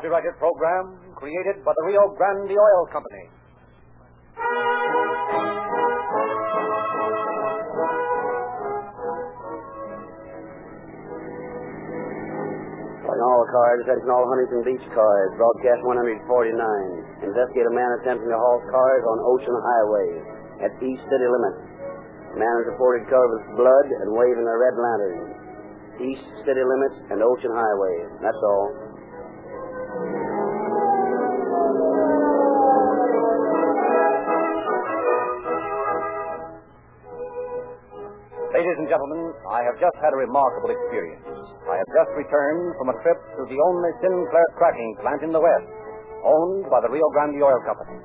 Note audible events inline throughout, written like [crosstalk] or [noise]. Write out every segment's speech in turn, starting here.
copyrighted program created by the Rio Grande Oil Company. all cars, attention all Huntington Beach cars, broadcast 149. Investigate a man attempting to halt cars on Ocean Highway at East City limits. Man is reported covered with blood and waving a red lantern. East City limits and Ocean Highway. That's all. Just had a remarkable experience. I have just returned from a trip to the only Sinclair cracking plant in the West, owned by the Rio Grande Oil Company.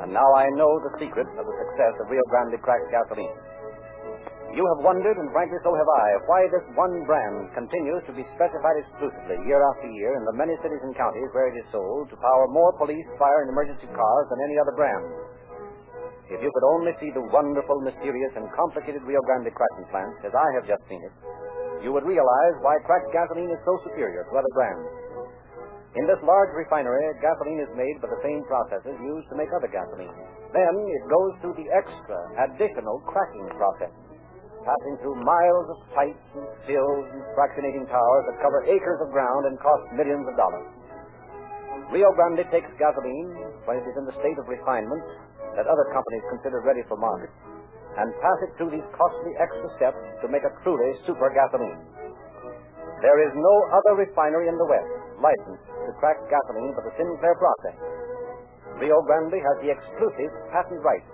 And now I know the secret of the success of Rio Grande cracked gasoline. You have wondered, and frankly so have I, why this one brand continues to be specified exclusively year after year in the many cities and counties where it is sold to power more police, fire, and emergency cars than any other brand. If you could only see the wonderful, mysterious, and complicated Rio Grande cracking plant as I have just seen it, you would realize why cracked gasoline is so superior to other brands. In this large refinery, gasoline is made by the same processes used to make other gasoline. Then it goes through the extra, additional cracking process, passing through miles of pipes and stills and fractionating towers that cover acres of ground and cost millions of dollars. Rio Grande takes gasoline when it is in the state of refinement that other companies consider ready for market and pass it through these costly extra steps to make a truly super gasoline. There is no other refinery in the West licensed to crack gasoline but the Sinclair process. Rio Grande has the exclusive patent rights.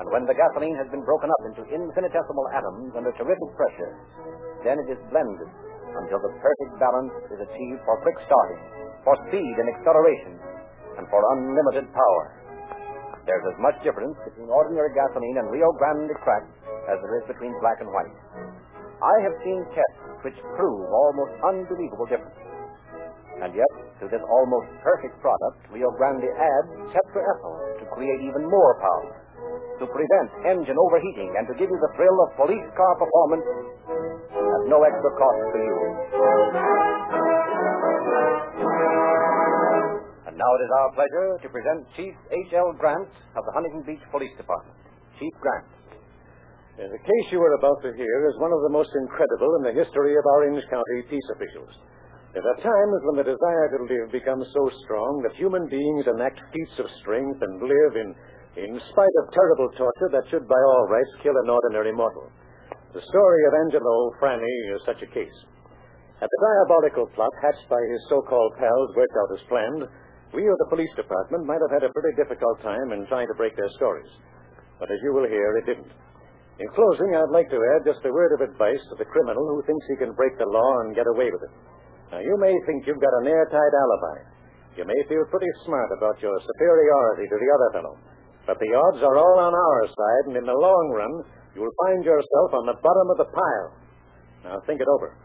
And when the gasoline has been broken up into infinitesimal atoms under terrific pressure, then it is blended until the perfect balance is achieved for quick starting, for speed and acceleration, and for unlimited power. There's as much difference between ordinary gasoline and Rio Grande crack as there is between black and white. I have seen tests which prove almost unbelievable differences. And yet, to this almost perfect product, Rio Grande adds tetraethyl to create even more power, to prevent engine overheating, and to give you the thrill of police car performance at no extra cost to you. Now it is our pleasure to present Chief H.L. Grant of the Huntington Beach Police Department. Chief Grant. Uh, the case you are about to hear is one of the most incredible in the history of Orange County peace officials. There are times when the desire to live becomes so strong that human beings enact feats of strength and live in, in spite of terrible torture that should by all rights kill an ordinary mortal. The story of Angelo Franny is such a case. Had the diabolical plot hatched by his so-called pals worked out as planned, we or the police department might have had a pretty difficult time in trying to break their stories. But as you will hear, it didn't. In closing, I'd like to add just a word of advice to the criminal who thinks he can break the law and get away with it. Now, you may think you've got an airtight alibi. You may feel pretty smart about your superiority to the other fellow. But the odds are all on our side, and in the long run, you'll find yourself on the bottom of the pile. Now, think it over.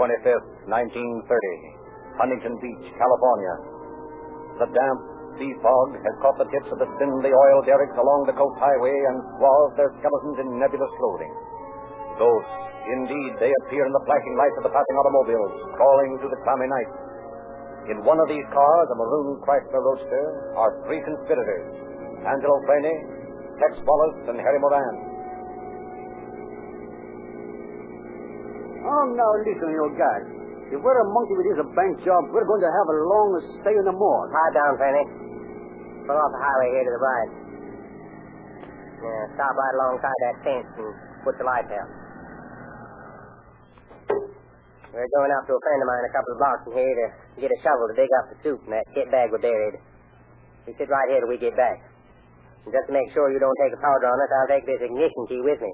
25th, 1930, Huntington Beach, California. The damp sea fog has caught the tips of the thinly oiled derricks along the coast highway and swathed their skeletons in nebulous clothing. Ghosts, indeed, they appear in the flashing lights of the passing automobiles, crawling through the clammy night. In one of these cars, a maroon Chrysler Roadster, are three conspirators Angelo Franey, Tex Wallace, and Harry Moran. Oh, now listen, you guys. If we're a monkey with this bank job, we're going to have a long stay in the morgue. Lie down, Fanny. Pull off the highway here to the right. Yeah, stop right alongside that fence and put the lights out. We're going out to a friend of mine a couple of blocks from here to get a shovel to dig up the soup in that kit bag we buried. You sit right here till we get back. And just to make sure you don't take a powder on us, I'll take this ignition key with me.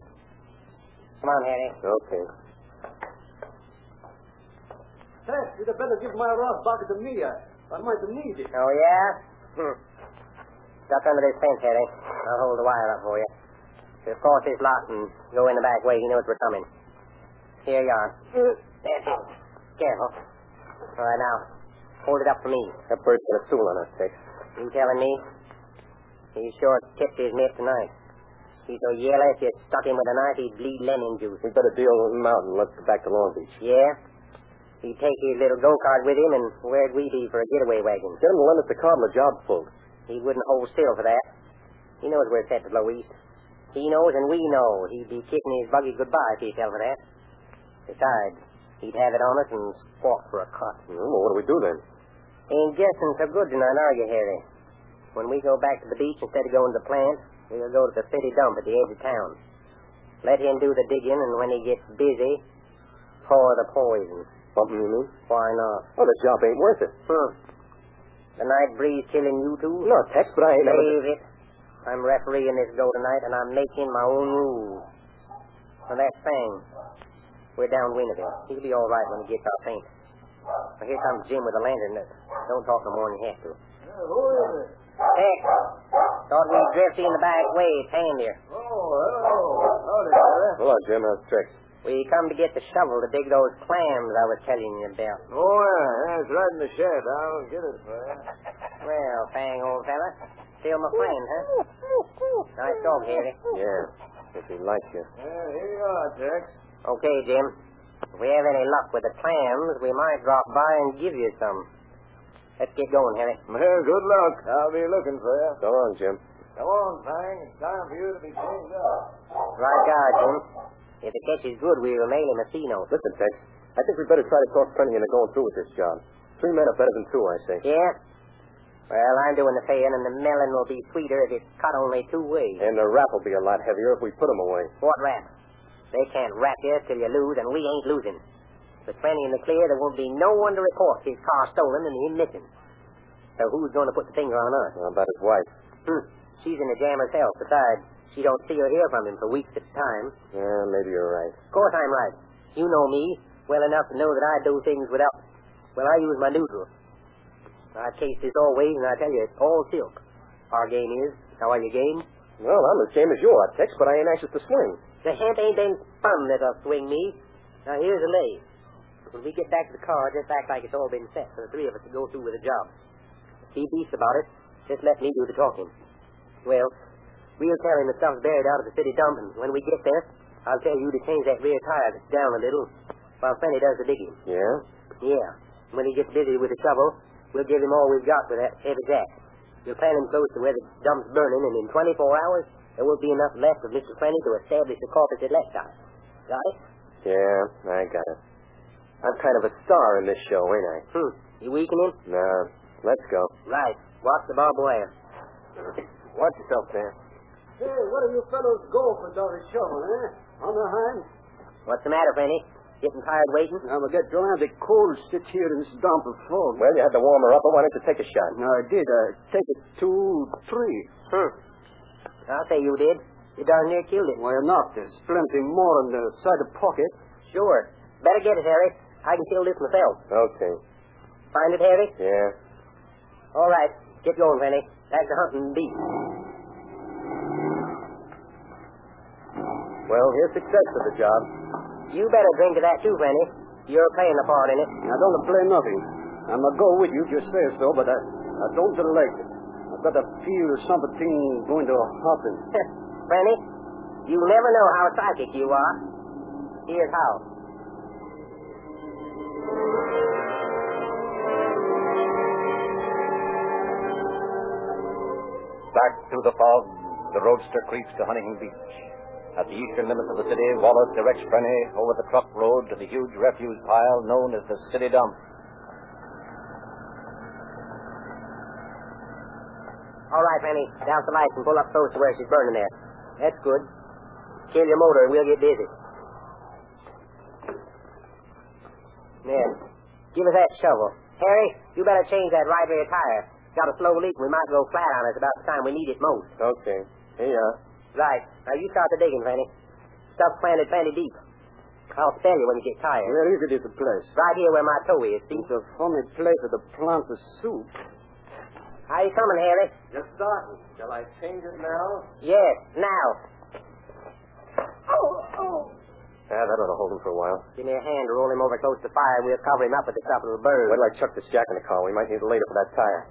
Come on, Harry. Okay. Tess, you'd have better give my rod back to me. I, I might need it. Oh, yeah? Hmm. Duck under this fence, Harry. I'll hold the wire up for you. Just cross this lot and go in the back way. He knows we're coming. Here you are. Uh, That's it. Careful. All right, now, hold it up for me. That bird's got a stool on us, Tex. You telling me? He sure tipped his mitt tonight. He's so yellow, if you stuck him with a knife, he'd bleed lemon juice. We better deal with him out and let's get back to Long Beach. Yeah? He'd take his little go-kart with him, and where'd we be for a getaway wagon? Him to the the job's full. He wouldn't hold still for that. He knows we're set to blow east. He knows and we know he'd be kicking his buggy goodbye if he fell for that. Besides, he'd have it on us and squawk for a cut. Hmm, well, what do we do then? Ain't guessing so good tonight, are you, Harry? When we go back to the beach instead of going to the plant, we'll go to the city dump at the edge of town. Let him do the digging, and when he gets busy, pour the poison. Something you mean? Why not? Oh, the job ain't worth it. Hmm. The night breeze killing you too? No, Tex, but I ain't never... Leave it. I'm refereeing this go tonight, and I'm making my own rules. Now, that thing, we're downwind of him. He'll be all right when he gets our paint. Now, here comes Jim with a lantern. Don't talk no more than you have to. who is it? Heck, thought we'd drift in the back way. It's handier. Oh, hello. Howdy, fella. Hello, Jim. How's Tex? We come to get the shovel to dig those clams I was telling you about. Oh, yeah. yeah it's right in the shed. I'll get it for you. [laughs] Well, Fang, old fella. Still my friend, huh? Nice dog, Harry. Yeah, if he likes you. Yeah, here you are, Tex. Okay, Jim. If we have any luck with the clams, we might drop by and give you some. Let's get going, Harry. Well, good luck. I'll be looking for you. So long, Jim. Come on, Fang. It's time for you to be changed up. Right guard, Jim. If it catches good, we'll mail him a C note. Listen, Tex, I think we better try to talk Plenty into going through with this job. Three men are better than two, I say. Yeah? Well, I'm doing the paying, and the melon will be sweeter if it's cut only two ways. And the rap will be a lot heavier if we put put 'em away. What rap? They can't rap you till you lose, and we ain't losing. With plenty in the clear, there won't be no one to report his car stolen and him missing. So who's going to put the finger on us? How about his wife? Hmm. She's in the jam herself. Besides, she don't see or hear from him for weeks at a time. Yeah, maybe you're right. Of course I'm right. You know me well enough to know that I do things without. Well, I use my neutral. I case this always, and I tell you, it's all silk. Our game is. How are your game? Well, I'm as game as you are, Tex, but I ain't anxious to swing. The hemp ain't been fun that'll swing me. Now, here's the lay. When we get back to the car, just act like it's all been set for the three of us to go through with the job. If he beats about it, just let me do the talking. Well, we'll tell him the stuff's buried out of the city dump, and when we get there, I'll tell you to change that rear tire down a little while Fanny does the digging. Yeah? Yeah. When he gets busy with the shovel, we'll give him all we've got with that heavy jack. We'll plant him close to where the dump's burning, and in 24 hours, there won't be enough left of Mr. Fanny to establish the corpus at left time. Got it? Yeah, I got it. I'm kind of a star in this show, ain't I? Hmm. You weakening? No. Let's go. Right. Watch the barbed wire. Watch yourself, Dan. Hey, what do you fellows go for down the shovel, eh? On the hind? What's the matter, Fanny? Getting tired waiting? I'm gonna get drowning cold sit here in this dump of fog. Well, you had to warm her up, but why don't you take a shot? No, I did. I take it two, three. Hmm. I'll say you did. You darn near killed it. Why not? There's plenty more in the side of pocket. Sure. Better get it, Harry. I can kill this myself. Okay. Find it, Harry? Yeah. All right. Get going, Fanny. Back to hunting beef. Well, here's success to the job. You better drink to that too, Benny. You're playing a part in it. I don't play nothing. I'm gonna go with you if you say so, but I, I don't like it. I've got to feel something going to happen. [laughs] Fanny, you never know how psychic you are. Here's how. Back through the fog, the roadster creeps to Huntington Beach. At the eastern limits of the city, Wallace directs Frenny over the truck road to the huge refuse pile known as the city dump. All right, Fanny. Douse the lights and pull up close to where she's burning there. That's good. Kill your motor and we'll get busy. There. Give us that shovel. Harry, you better change that right rear tire. Got a slow leak and we might go flat on us about the time we need it most. Okay. Here you uh, are. Right. Now you start the digging, Fanny. Stuff planted plenty deep. I'll spell you when you get tired. Where is it, the place? Right here where my toe is, see? It's a funny place to plant the soup. How you coming, Harry? Just starting. Shall I change it now? Yes, now. Oh, oh. Yeah, that ought to hold him for a while. Give me a hand to roll him over close to the fire, we'll cover him up with the top of the bird. Wait till I chuck this jack in the car. We might need it later for that tire.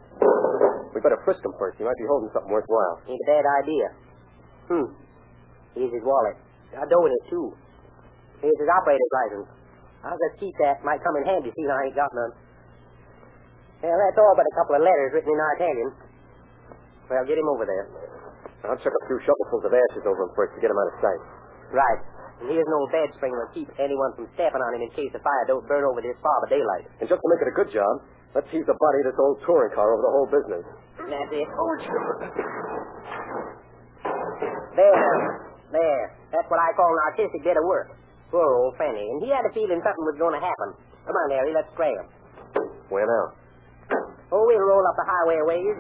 We better frisk him first. He might be holding something worthwhile. Ain't a bad idea. Hmm. Here's his wallet. Got dough in it, too. Here's his operator's license. I'll just keep that. Might come in handy, see I ain't got none. Well, that's all but a couple of letters written in Italian. Well, get him over there. I'll chuck a few shovelfuls of ashes over him first to get him out of sight. Right. And here's an old bed spring that'll keep anyone from stepping on him in case the fire don't burn over this far by daylight. And just to make it a good job, let's heave the body of this old touring car over the whole business. That's it. Oh, There. There. That's what I call an artistic bit of work. Poor old Fanny. And he had a feeling something was going to happen. Come on, Larry, let's him. Where now? Oh, we'll roll up the highway a ways.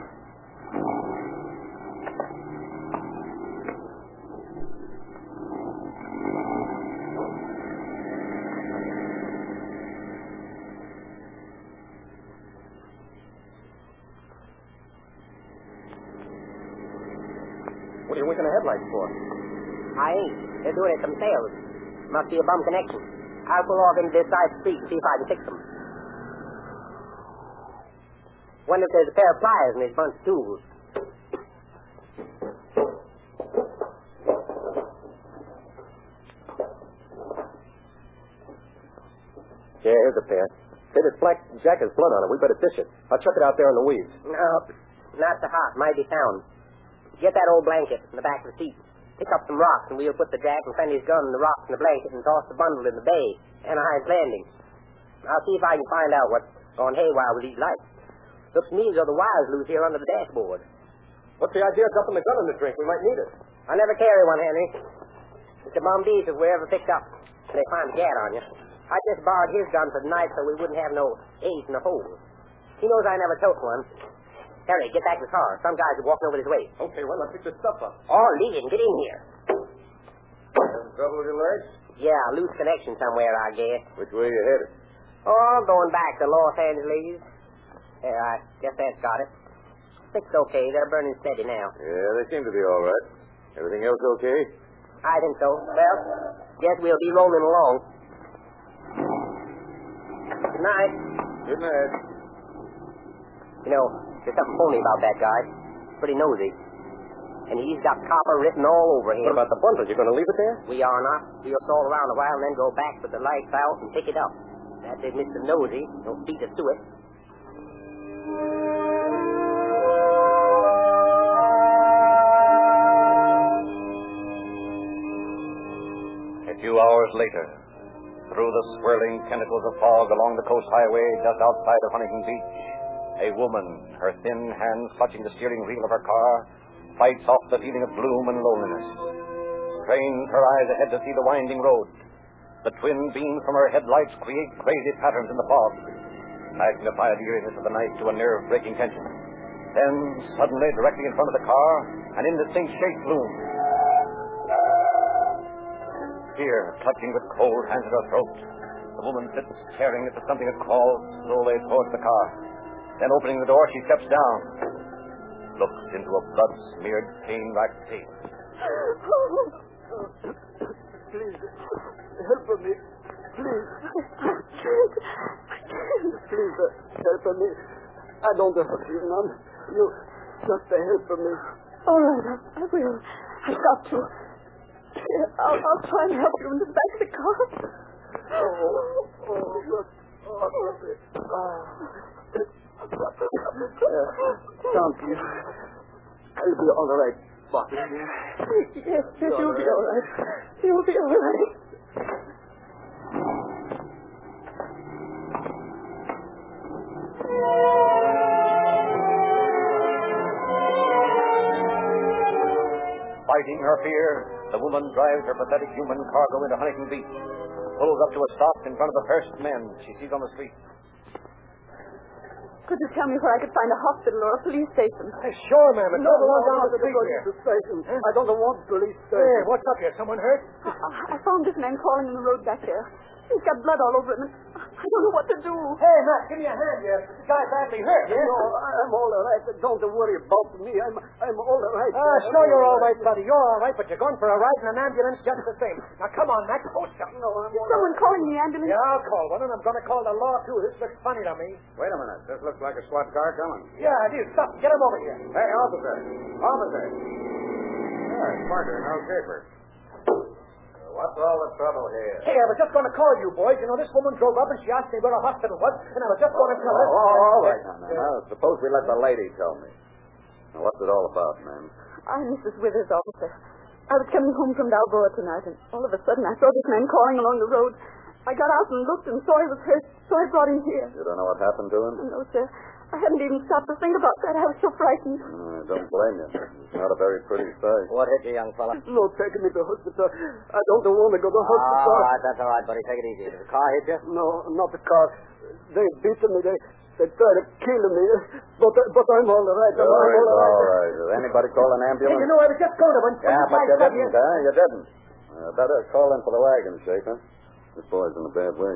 What are you winking the headlights for? I ain't. They're doing it themselves. Must be a bum connection. I'll pull off into this side street and see if I can fix them. Wonder if there's a pair of pliers in this bunch of tools. Yeah, here's a pair. Say, this black jack has blood on it. We better dish it. I'll chuck it out there in the weeds. No, not so hot. Might be found. Get that old blanket in the back of the seat. Pick up some rocks, and we'll put the jack and Fenny's gun in the rocks and the blanket and toss the bundle in the bay, Anaheim's Landing. I'll see if I can find out what's gone haywire with these lights. Looks to me as though the wire's loose here under the dashboard. What's the idea of dumping the gun in the drink? We might need it. I'll never carry one, Henry. It's Mr. Bombese, if we're ever picked up, they find a gat on you. I just borrowed his gun for the night so we wouldn't have no ace in the hole. He knows I never took one. Harry, get back in the car. Some guys are walking over this way. Okay, well, I'll pick this stuff up. Oh, Legion, get in here. Having trouble with your legs? Yeah, loose connection somewhere, I guess. Which way you headed? Oh, going back to Los Angeles. There, I guess that's got it. It's okay. They're burning steady now. Yeah, they seem to be all right. Everything else okay? I think so. Well, guess we'll be rolling along. Good night. Good night. You know, there's something phony about that guy. Pretty nosy. And he's got copper written all over him. What about the bundle? You're going to leave it there? We are not. We'll stall around a while and then go back with the lights out and pick it up. That's it, Mr. Nosy. Don't beat us to it. A few hours later, through the swirling tentacles of fog along the coast highway just outside of Huntington Beach, a woman, her thin hands clutching the steering wheel of her car, fights off the feeling of gloom and loneliness. Strains her eyes ahead to see the winding road. The twin beams from her headlights create crazy patterns in the fog, magnify the eeriness of the night to a nerve-breaking tension. Then, suddenly, directly in front of the car, an indistinct shape looms. Here, clutching with cold hands at her throat, the woman sits staring at the something that crawls slowly towards the car. Then, opening the door, she steps down, looks into a blood-smeared, pain-racked face. Please, help me. Please. Please, help me. I don't hurt you none. You just help me. All right, I, I will. I've got to. Here, I'll, I'll try and help you in the back of the car. Oh, oh, good. Oh, good. Ah. Thank you. I'll be all right, Bobby. Yes, yes, you'll be all right. You'll be all right. Fighting her fear, the woman drives her pathetic human cargo into Huntington Beach, pulls up to a stop in front of the first men she sees on the street. Could you tell me where I could find a hospital or a police station? Sure, ma'am. It's No, all the no, one no, down the street here. the station. I don't want a police Hey, station. what's up here? Someone hurt? I, I found this man crawling in the road back there. He's got blood all over him. and I don't know what to do. Hey, Matt, give me a hand here. This guy's badly hurt, yeah? No, I'm all right. Don't worry about me. I'm I'm all right. Ah, sure you're all right, buddy. You're all right, but you're going for a ride in an ambulance just the same. Now, come on, Matt. Post up. No, I'm Is all someone calling the ambulance? Yeah, I'll call one, and I'm going to call the law, too. This looks funny to me. Wait a minute. This looks like a SWAT car coming. Yeah, it is. Stop. Get him over here. Hey, officer. Officer. Yeah, it's Parker, no paper. What's all the trouble here? Hey, I was just going to call you boys. You know, this woman drove up and she asked me where a hospital was, and I was just going to tell her. Oh, all right, now, now, now, suppose we let the lady tell me. Now, what's it all about, ma'am? I'm Mrs. Withers, officer. I was coming home from Balboa tonight, and all of a sudden I saw this man crawling along the road. I got out and looked and saw he was hurt, so I brought him here. You don't know what happened to him? No, sir. I hadn't even stopped to think about that. I was so frightened. Uh, I don't blame you. It's not a very pretty sight. What hit you, young fella? No, taking me to hospital. I don't want to go to hospital. All right, that's all right, buddy. Take it easy. Did the car hit you? No, not the car. They beaten me. They they tried to kill me. But uh, but I'm all right. I'm All right, all right. all right. Did anybody call an Hey, ambulance? you know, I was just going to when Yeah, but you didn't, huh? Eh? You didn't. Uh, better call in for the wagon, Schaefer. This boy's in a bad way.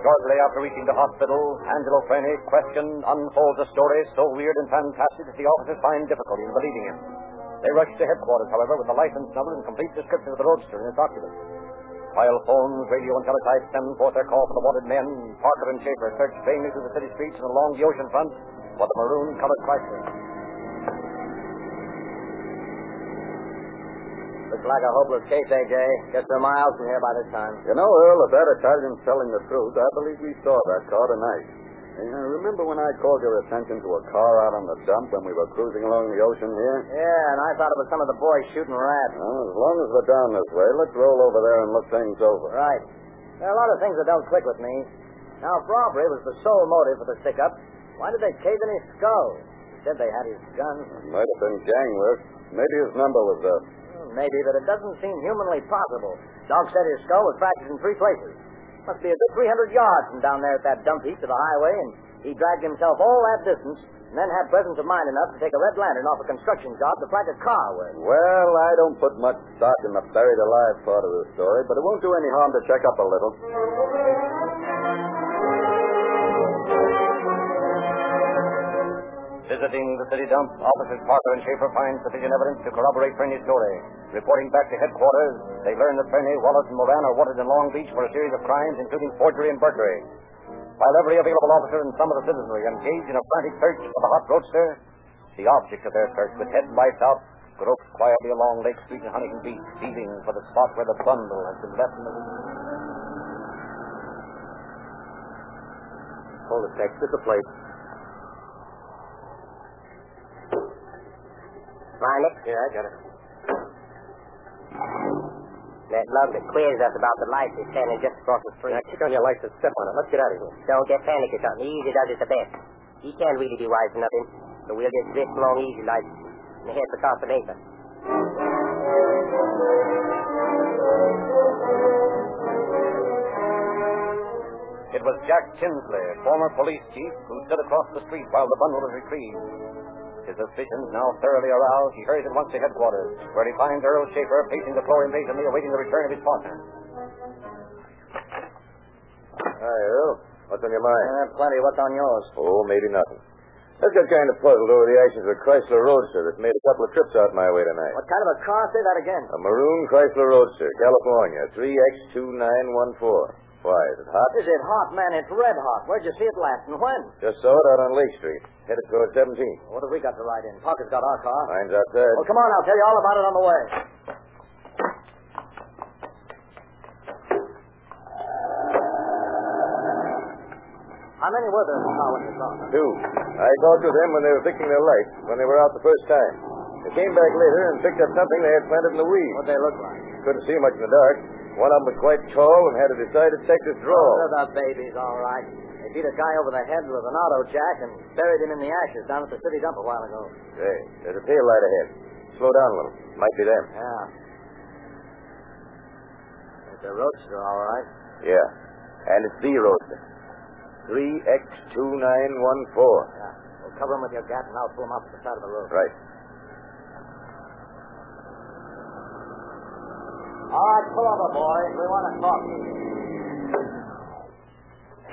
Shortly after reaching the hospital, Angelo Frene, questioned, unfolds a story so weird and fantastic that the officers find difficulty in believing him. They rush to headquarters, however, with the license number and complete description of the roadster and its occupants. While phones, radio, and teletypes send forth their call for the wanted men, Parker and Schaefer search vainly through the city streets and along the ocean front for the maroon-colored Chrysler. Looks like a hopeless case, AJ. Guess we're miles from here by this time. You know, Earl, if that Italian's telling the truth, I believe we saw that car tonight. And, uh, remember when I called your attention to a car out on the dump when we were cruising along the ocean here? Yeah, and I thought it was some of the boys shooting rats. Well, as long as we're down this way, let's roll over there and look things over. Right. There are a lot of things that don't click with me. Now, if robbery was the sole motive for the stick-up, why did they cave in his skull? Said they had his gun. It might have been gang work. Maybe his number was up. Maybe, but it doesn't seem humanly possible. Dog said his skull was fractured in three places. Must be a good 300 yards from down there at that dump heap to the highway, and he dragged himself all that distance and then had presence of mind enough to take a red lantern off a construction job to flag a car with. Well, I don't put much stock in the buried alive part of the story, but it won't do any harm to check up a little. Visiting the city dump, officers Parker and Schaefer find sufficient evidence to corroborate Fernie's story. Reporting back to headquarters, they learn that Fernie, Wallace, and Moran are wanted in Long Beach for a series of crimes, including forgery and burglary. While every available officer and some of the citizenry engage in a frantic search for the hot roadster, the object of their search, with head lights out, gropes quietly along Lake Street and Huntington Beach, feeling for the spot where the bundle has been left in the Hold it, Tex. Get the plate. Find it? Yeah, I got it. That lug that quizzed us about the lights is standing just across the street. Now, kick on your lights and step on it. Let's get out of here. Don't get panicked or something. He usually does it the best. He can't really be wise for nothing. So we'll just drift along easy like and head for Costa Mesa. It was Jack Tinsley, former police chief, who stood across the street while the bundle was retrieved. His suspicions now thoroughly aroused, he hurries at once to headquarters, where he finds Earl Schaefer pacing the floor impatiently, awaiting the return of his partner. Hi, Earl. What's on your mind? Uh, plenty. What's on yours? Oh, maybe nothing. Let's get kind of puzzled over the actions of a Chrysler Roadster that made a couple of trips out my way tonight. What kind of a car? Say that again. A maroon Chrysler Roadster, California, 3X2914. Why, is it hot? Is it hot, man? It's red hot. Where'd you see it last and when? Just saw it out on Lake Street, headed toward 17. What have we got to ride in? Parker's got our car. Mine's outside. Well, come on. I'll tell you all about it on the way. How many were there in the car when you saw them? Two. I talked to them when they were fixing their lights, when they were out the first time. They came back later and picked up something they had planted in the weeds. What'd they look like? Couldn't see much in the dark. One of them was quite tall and had a decided Texas drawl. Oh, they're the babies, all right. They beat a guy over the head with an auto jack and buried him in the ashes down at the city dump a while ago. Say, there's a tail light ahead. Slow down a little. Might be them. Yeah. It's a roadster, all right. Yeah. And it's the roadster. 3X2914. Yeah. Well, cover him with your gat, and I'll pull up at the side of the road. Right. All right, pull over, boys. We want to talk.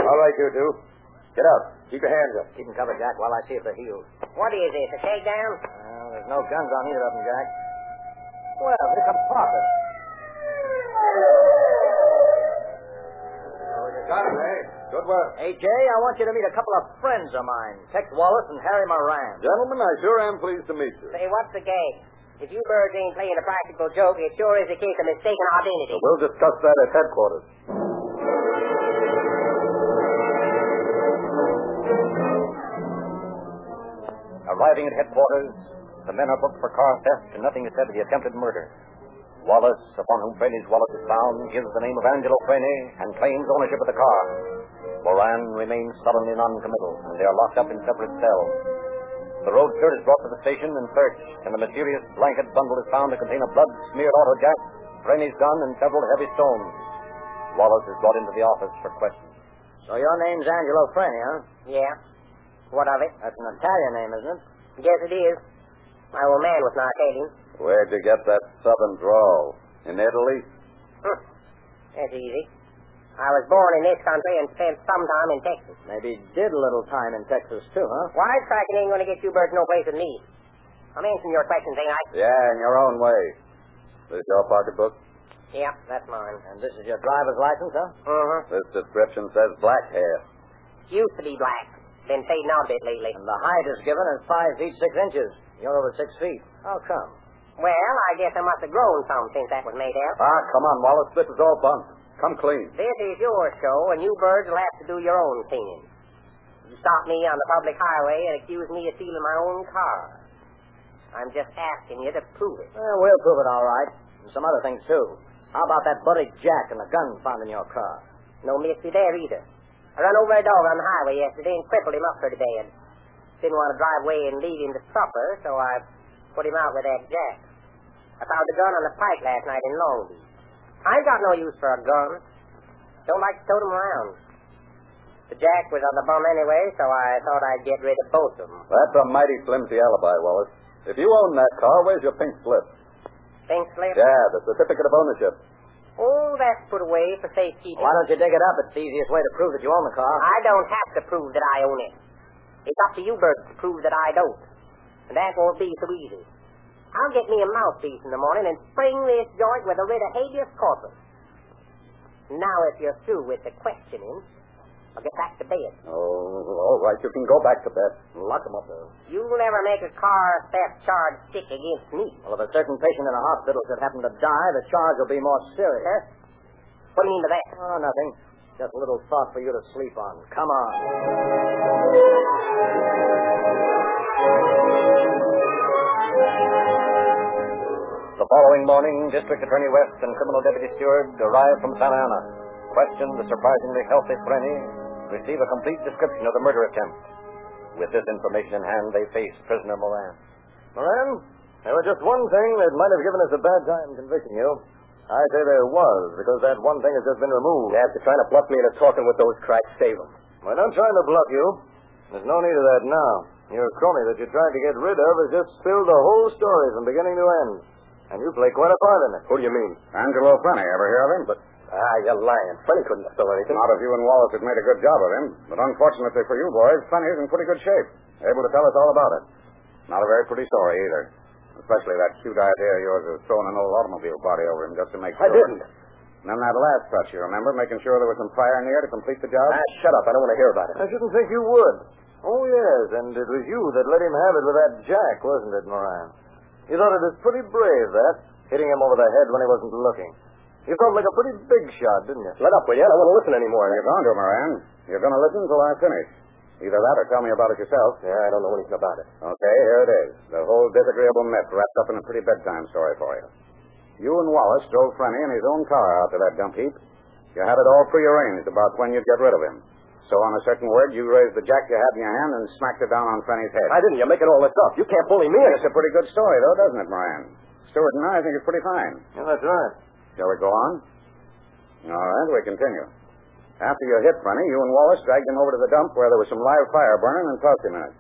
All right, you two. Get out. Keep your hands up. Keep them covered, Jack, while I see if they're healed. What is this, a takedown? Well, there's no guns on either of them, Jack. Well, here comes Parker. Oh, you got it, eh? Good work. Hey, Jay, I want you to meet a couple of friends of mine, Tex Wallace and Harry Moran. Gentlemen, I sure am pleased to meet you. Say, what's the gag? If you birds ain't playing a practical joke, it sure is a case of mistaken identity. We'll discuss that at headquarters. Arriving at headquarters, the men are booked for car theft, and nothing is said of the attempted murder. Wallace, upon whom Fraine's wallet is found, gives the name of Angelo Fraine and claims ownership of the car. Moran remains sullenly noncommittal, and they are locked up in separate cells. The roadster is brought to the station and searched, and the mysterious blanket bundle is found to contain a blood-smeared auto jack, Fraine's gun, and several heavy stones. Wallace is brought into the office for questioning. So your name's Angelo Fraine, huh? Yeah. What of it? That's an Italian name, isn't it? Yes, it is. My old man was not Italian. Where'd you get that southern drawl? In Italy? Hm. That's easy. I was born in this country and spent some time in Texas. Maybe did a little time in Texas, too, huh? Wisecracking ain't going to get you birds no place with me. I'm answering your questions, ain't I? Yeah, in your own way. This your pocketbook? Yeah, that's mine. And this is your driver's license, huh? Mm-hmm. This description says black hair. Used to be black. Been fading out a bit lately. And the height is given as five feet six inches. You're over six feet. How come? Well, I guess I must have grown some since that was made out. Ah, come on, Wallace. This is all bunk. Come clean. This is your show, and you birds will have to do your own singing. You stop me on the public highway and accuse me of stealing my own car. I'm just asking you to prove it. Well, we'll prove it all right. And some other things, too. How about that butted jack and the gun found in your car? No mystery there either. I run over a dog on the highway yesterday and crippled him up pretty bad. Didn't want to drive away and leave him to supper, so I put him out with that jack. I found the gun on the pike last night in Long Beach. I ain't got no use for a gun. Don't like to tote 'em around. The jack was on the bum anyway, so I thought I'd get rid of both of 'em. That's a mighty flimsy alibi, Wallace. If you own that car, where's your pink slip? Think slip? Yeah, the certificate of ownership. Oh, that's put away for safekeeping. Why don't you dig it up? It's the easiest way to prove that you own the car. I don't have to prove that I own it. It's up to you birds to prove that I don't. And that won't be so easy. I'll get me a mouthpiece in the morning and spring this joint with a writ of habeas corpus. Now, if you're through with the questioning, I'll get back to bed. Oh, all right. You can go back to bed. Lock 'em up there. You'll never make a car theft charge stick against me. Well, if a certain patient in a hospital should happen to die, the charge will be more serious. Huh? What do you mean by that? Oh, nothing. Just a little thought for you to sleep on. Come on. The following morning, District Attorney West and Criminal Deputy Steward arrive from Santa Ana, question the surprisingly healthy Frenny, receive a complete description of the murder attempt. With this information in hand, they face prisoner Moran. Moran, there was just one thing that might have given us a bad time convicting you. I say there was, because that one thing has just been removed. After trying to bluff me into talking with those cracks, save them. We're not trying to bluff you. There's no need of that now. Your crony that you tried to get rid of has just spilled the whole story from beginning to end. And you play quite a part in it. Who do you mean? Angelo Frenny, ever hear of him? But Ah, you're lying. Freddy couldn't have stolen anything. not if you and Wallace had made a good job of him. But unfortunately for you boys, Frenny's in pretty good shape. Able to tell us all about it. Not a very pretty story either. Especially that cute idea of yours of throwing an old automobile body over him just to make sure. I didn't. And then that last touch, you remember, making sure there was some fire in near to complete the job? Ah, shut up. I don't want to hear about it. I shouldn't think you would. Oh, yes, and it was you that let him have it with that jack, wasn't it, Moran? You thought it was pretty brave, that, hitting him over the head when he wasn't looking. You felt like a pretty big shot, didn't you? Let up, will you? I don't want to listen anymore. You're going to, Moran. You're going to listen until I finish. Either that or tell me about it yourself. Yeah, I don't know anything about it. Okay, here it is. The whole disagreeable mess wrapped up in a pretty bedtime story for you. You and Wallace drove Frenny in his own car out to that dump heap. You had it all prearranged about when you'd get rid of him. So on a certain word, you raised the jack you had in your hand and smacked it down on Frenny's head. I didn't. You're making all this up. You can't bully me. It's a pretty good story, though, doesn't it, Moran? Stewart and I think it's pretty fine. Yeah, that's right. Shall we go on? All right, we continue. After you hit Frenny, you and Wallace dragged him over to the dump where there was some live fire burning and tossed him in it.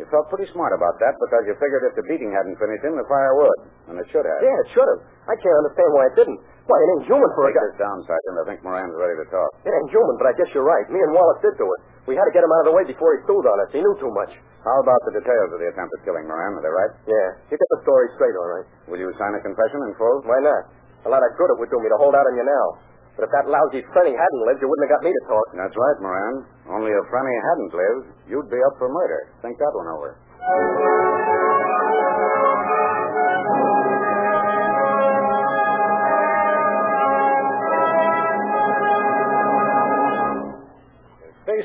You felt pretty smart about that because you figured if the beating hadn't finished him, the fire would. And it should have. Yeah, it should have. I can't understand why it didn't. Why, it ain't human for a Take guy. this down, Sergeant. I think Moran's ready to talk. It ain't human, but I guess you're right. Me and Wallace did do it. We had to get him out of the way before he stooled on us. He knew too much. How about the details of the attempted killing, Moran? Are they right? Yeah, you get the story straight, all right. Will you sign a confession in full? Why not? A lot of good it would do me to hold out on you now. But if that lousy Frenny hadn't lived, you wouldn't have got me to talk. That's right, Moran. Only if Frenny hadn't lived, you'd be up for murder. Think that one over.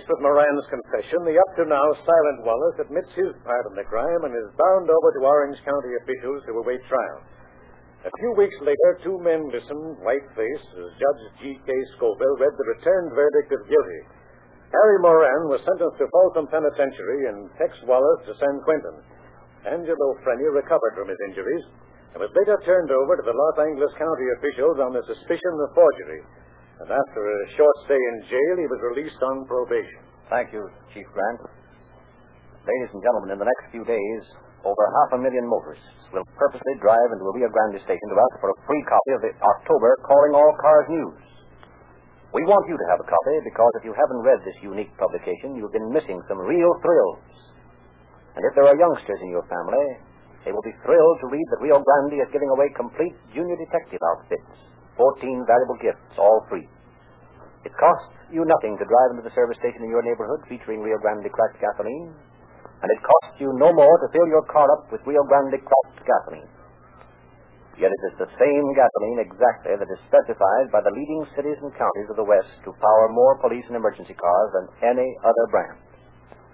Faced with Moran's confession, the up to now silent Wallace admits his part in the crime and is bound over to Orange County officials who await trial. A few weeks later, two men listened, white faced, as Judge G.K. Scovel read the returned verdict of guilty. Harry Moran was sentenced to Folsom Penitentiary and Tex Wallace to San Quentin. Angelo Frenny recovered from his injuries and was later turned over to the Los Angeles County officials on the suspicion of forgery. And after a short stay in jail, he was released on probation. Thank you, Chief Grant. Ladies and gentlemen, in the next few days, over half a million motorists will purposely drive into a Rio Grande station to ask for a free copy of the October Calling All Cars News. We want you to have a copy because if you haven't read this unique publication, you've been missing some real thrills. And if there are youngsters in your family, they will be thrilled to read that Rio Grande is giving away complete junior detective outfits, 14 valuable gifts, all free. It costs you nothing to drive into the service station in your neighborhood featuring Rio Grande cracked gasoline, and it costs you no more to fill your car up with Rio Grande cracked gasoline. Yet it is the same gasoline exactly that is specified by the leading cities and counties of the West to power more police and emergency cars than any other brand.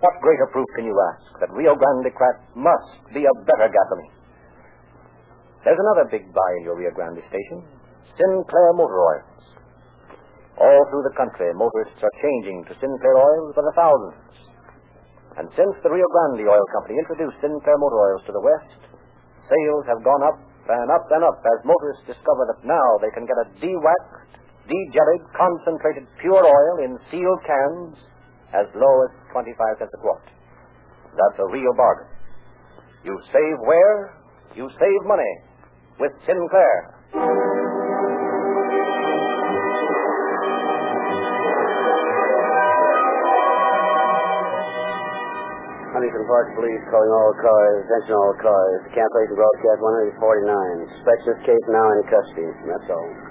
What greater proof can you ask that Rio Grande cracked must be a better gasoline? There's another big buy in your Rio Grande station Sinclair Motor Oils. All through the country, motorists are changing to Sinclair oils by the thousands. And since the Rio Grande Oil Company introduced Sinclair Motor Oils to the West, sales have gone up and up and up as motorists discover that now they can get a de-waxed, de-jellied, concentrated pure oil in sealed cans as low as 25 cents a quart. That's a real bargain. You save where? You save money with Sinclair. Park Police calling all cars, attention all cars. Cancellation broadcast 149. Suspects this case now in custody. That's all.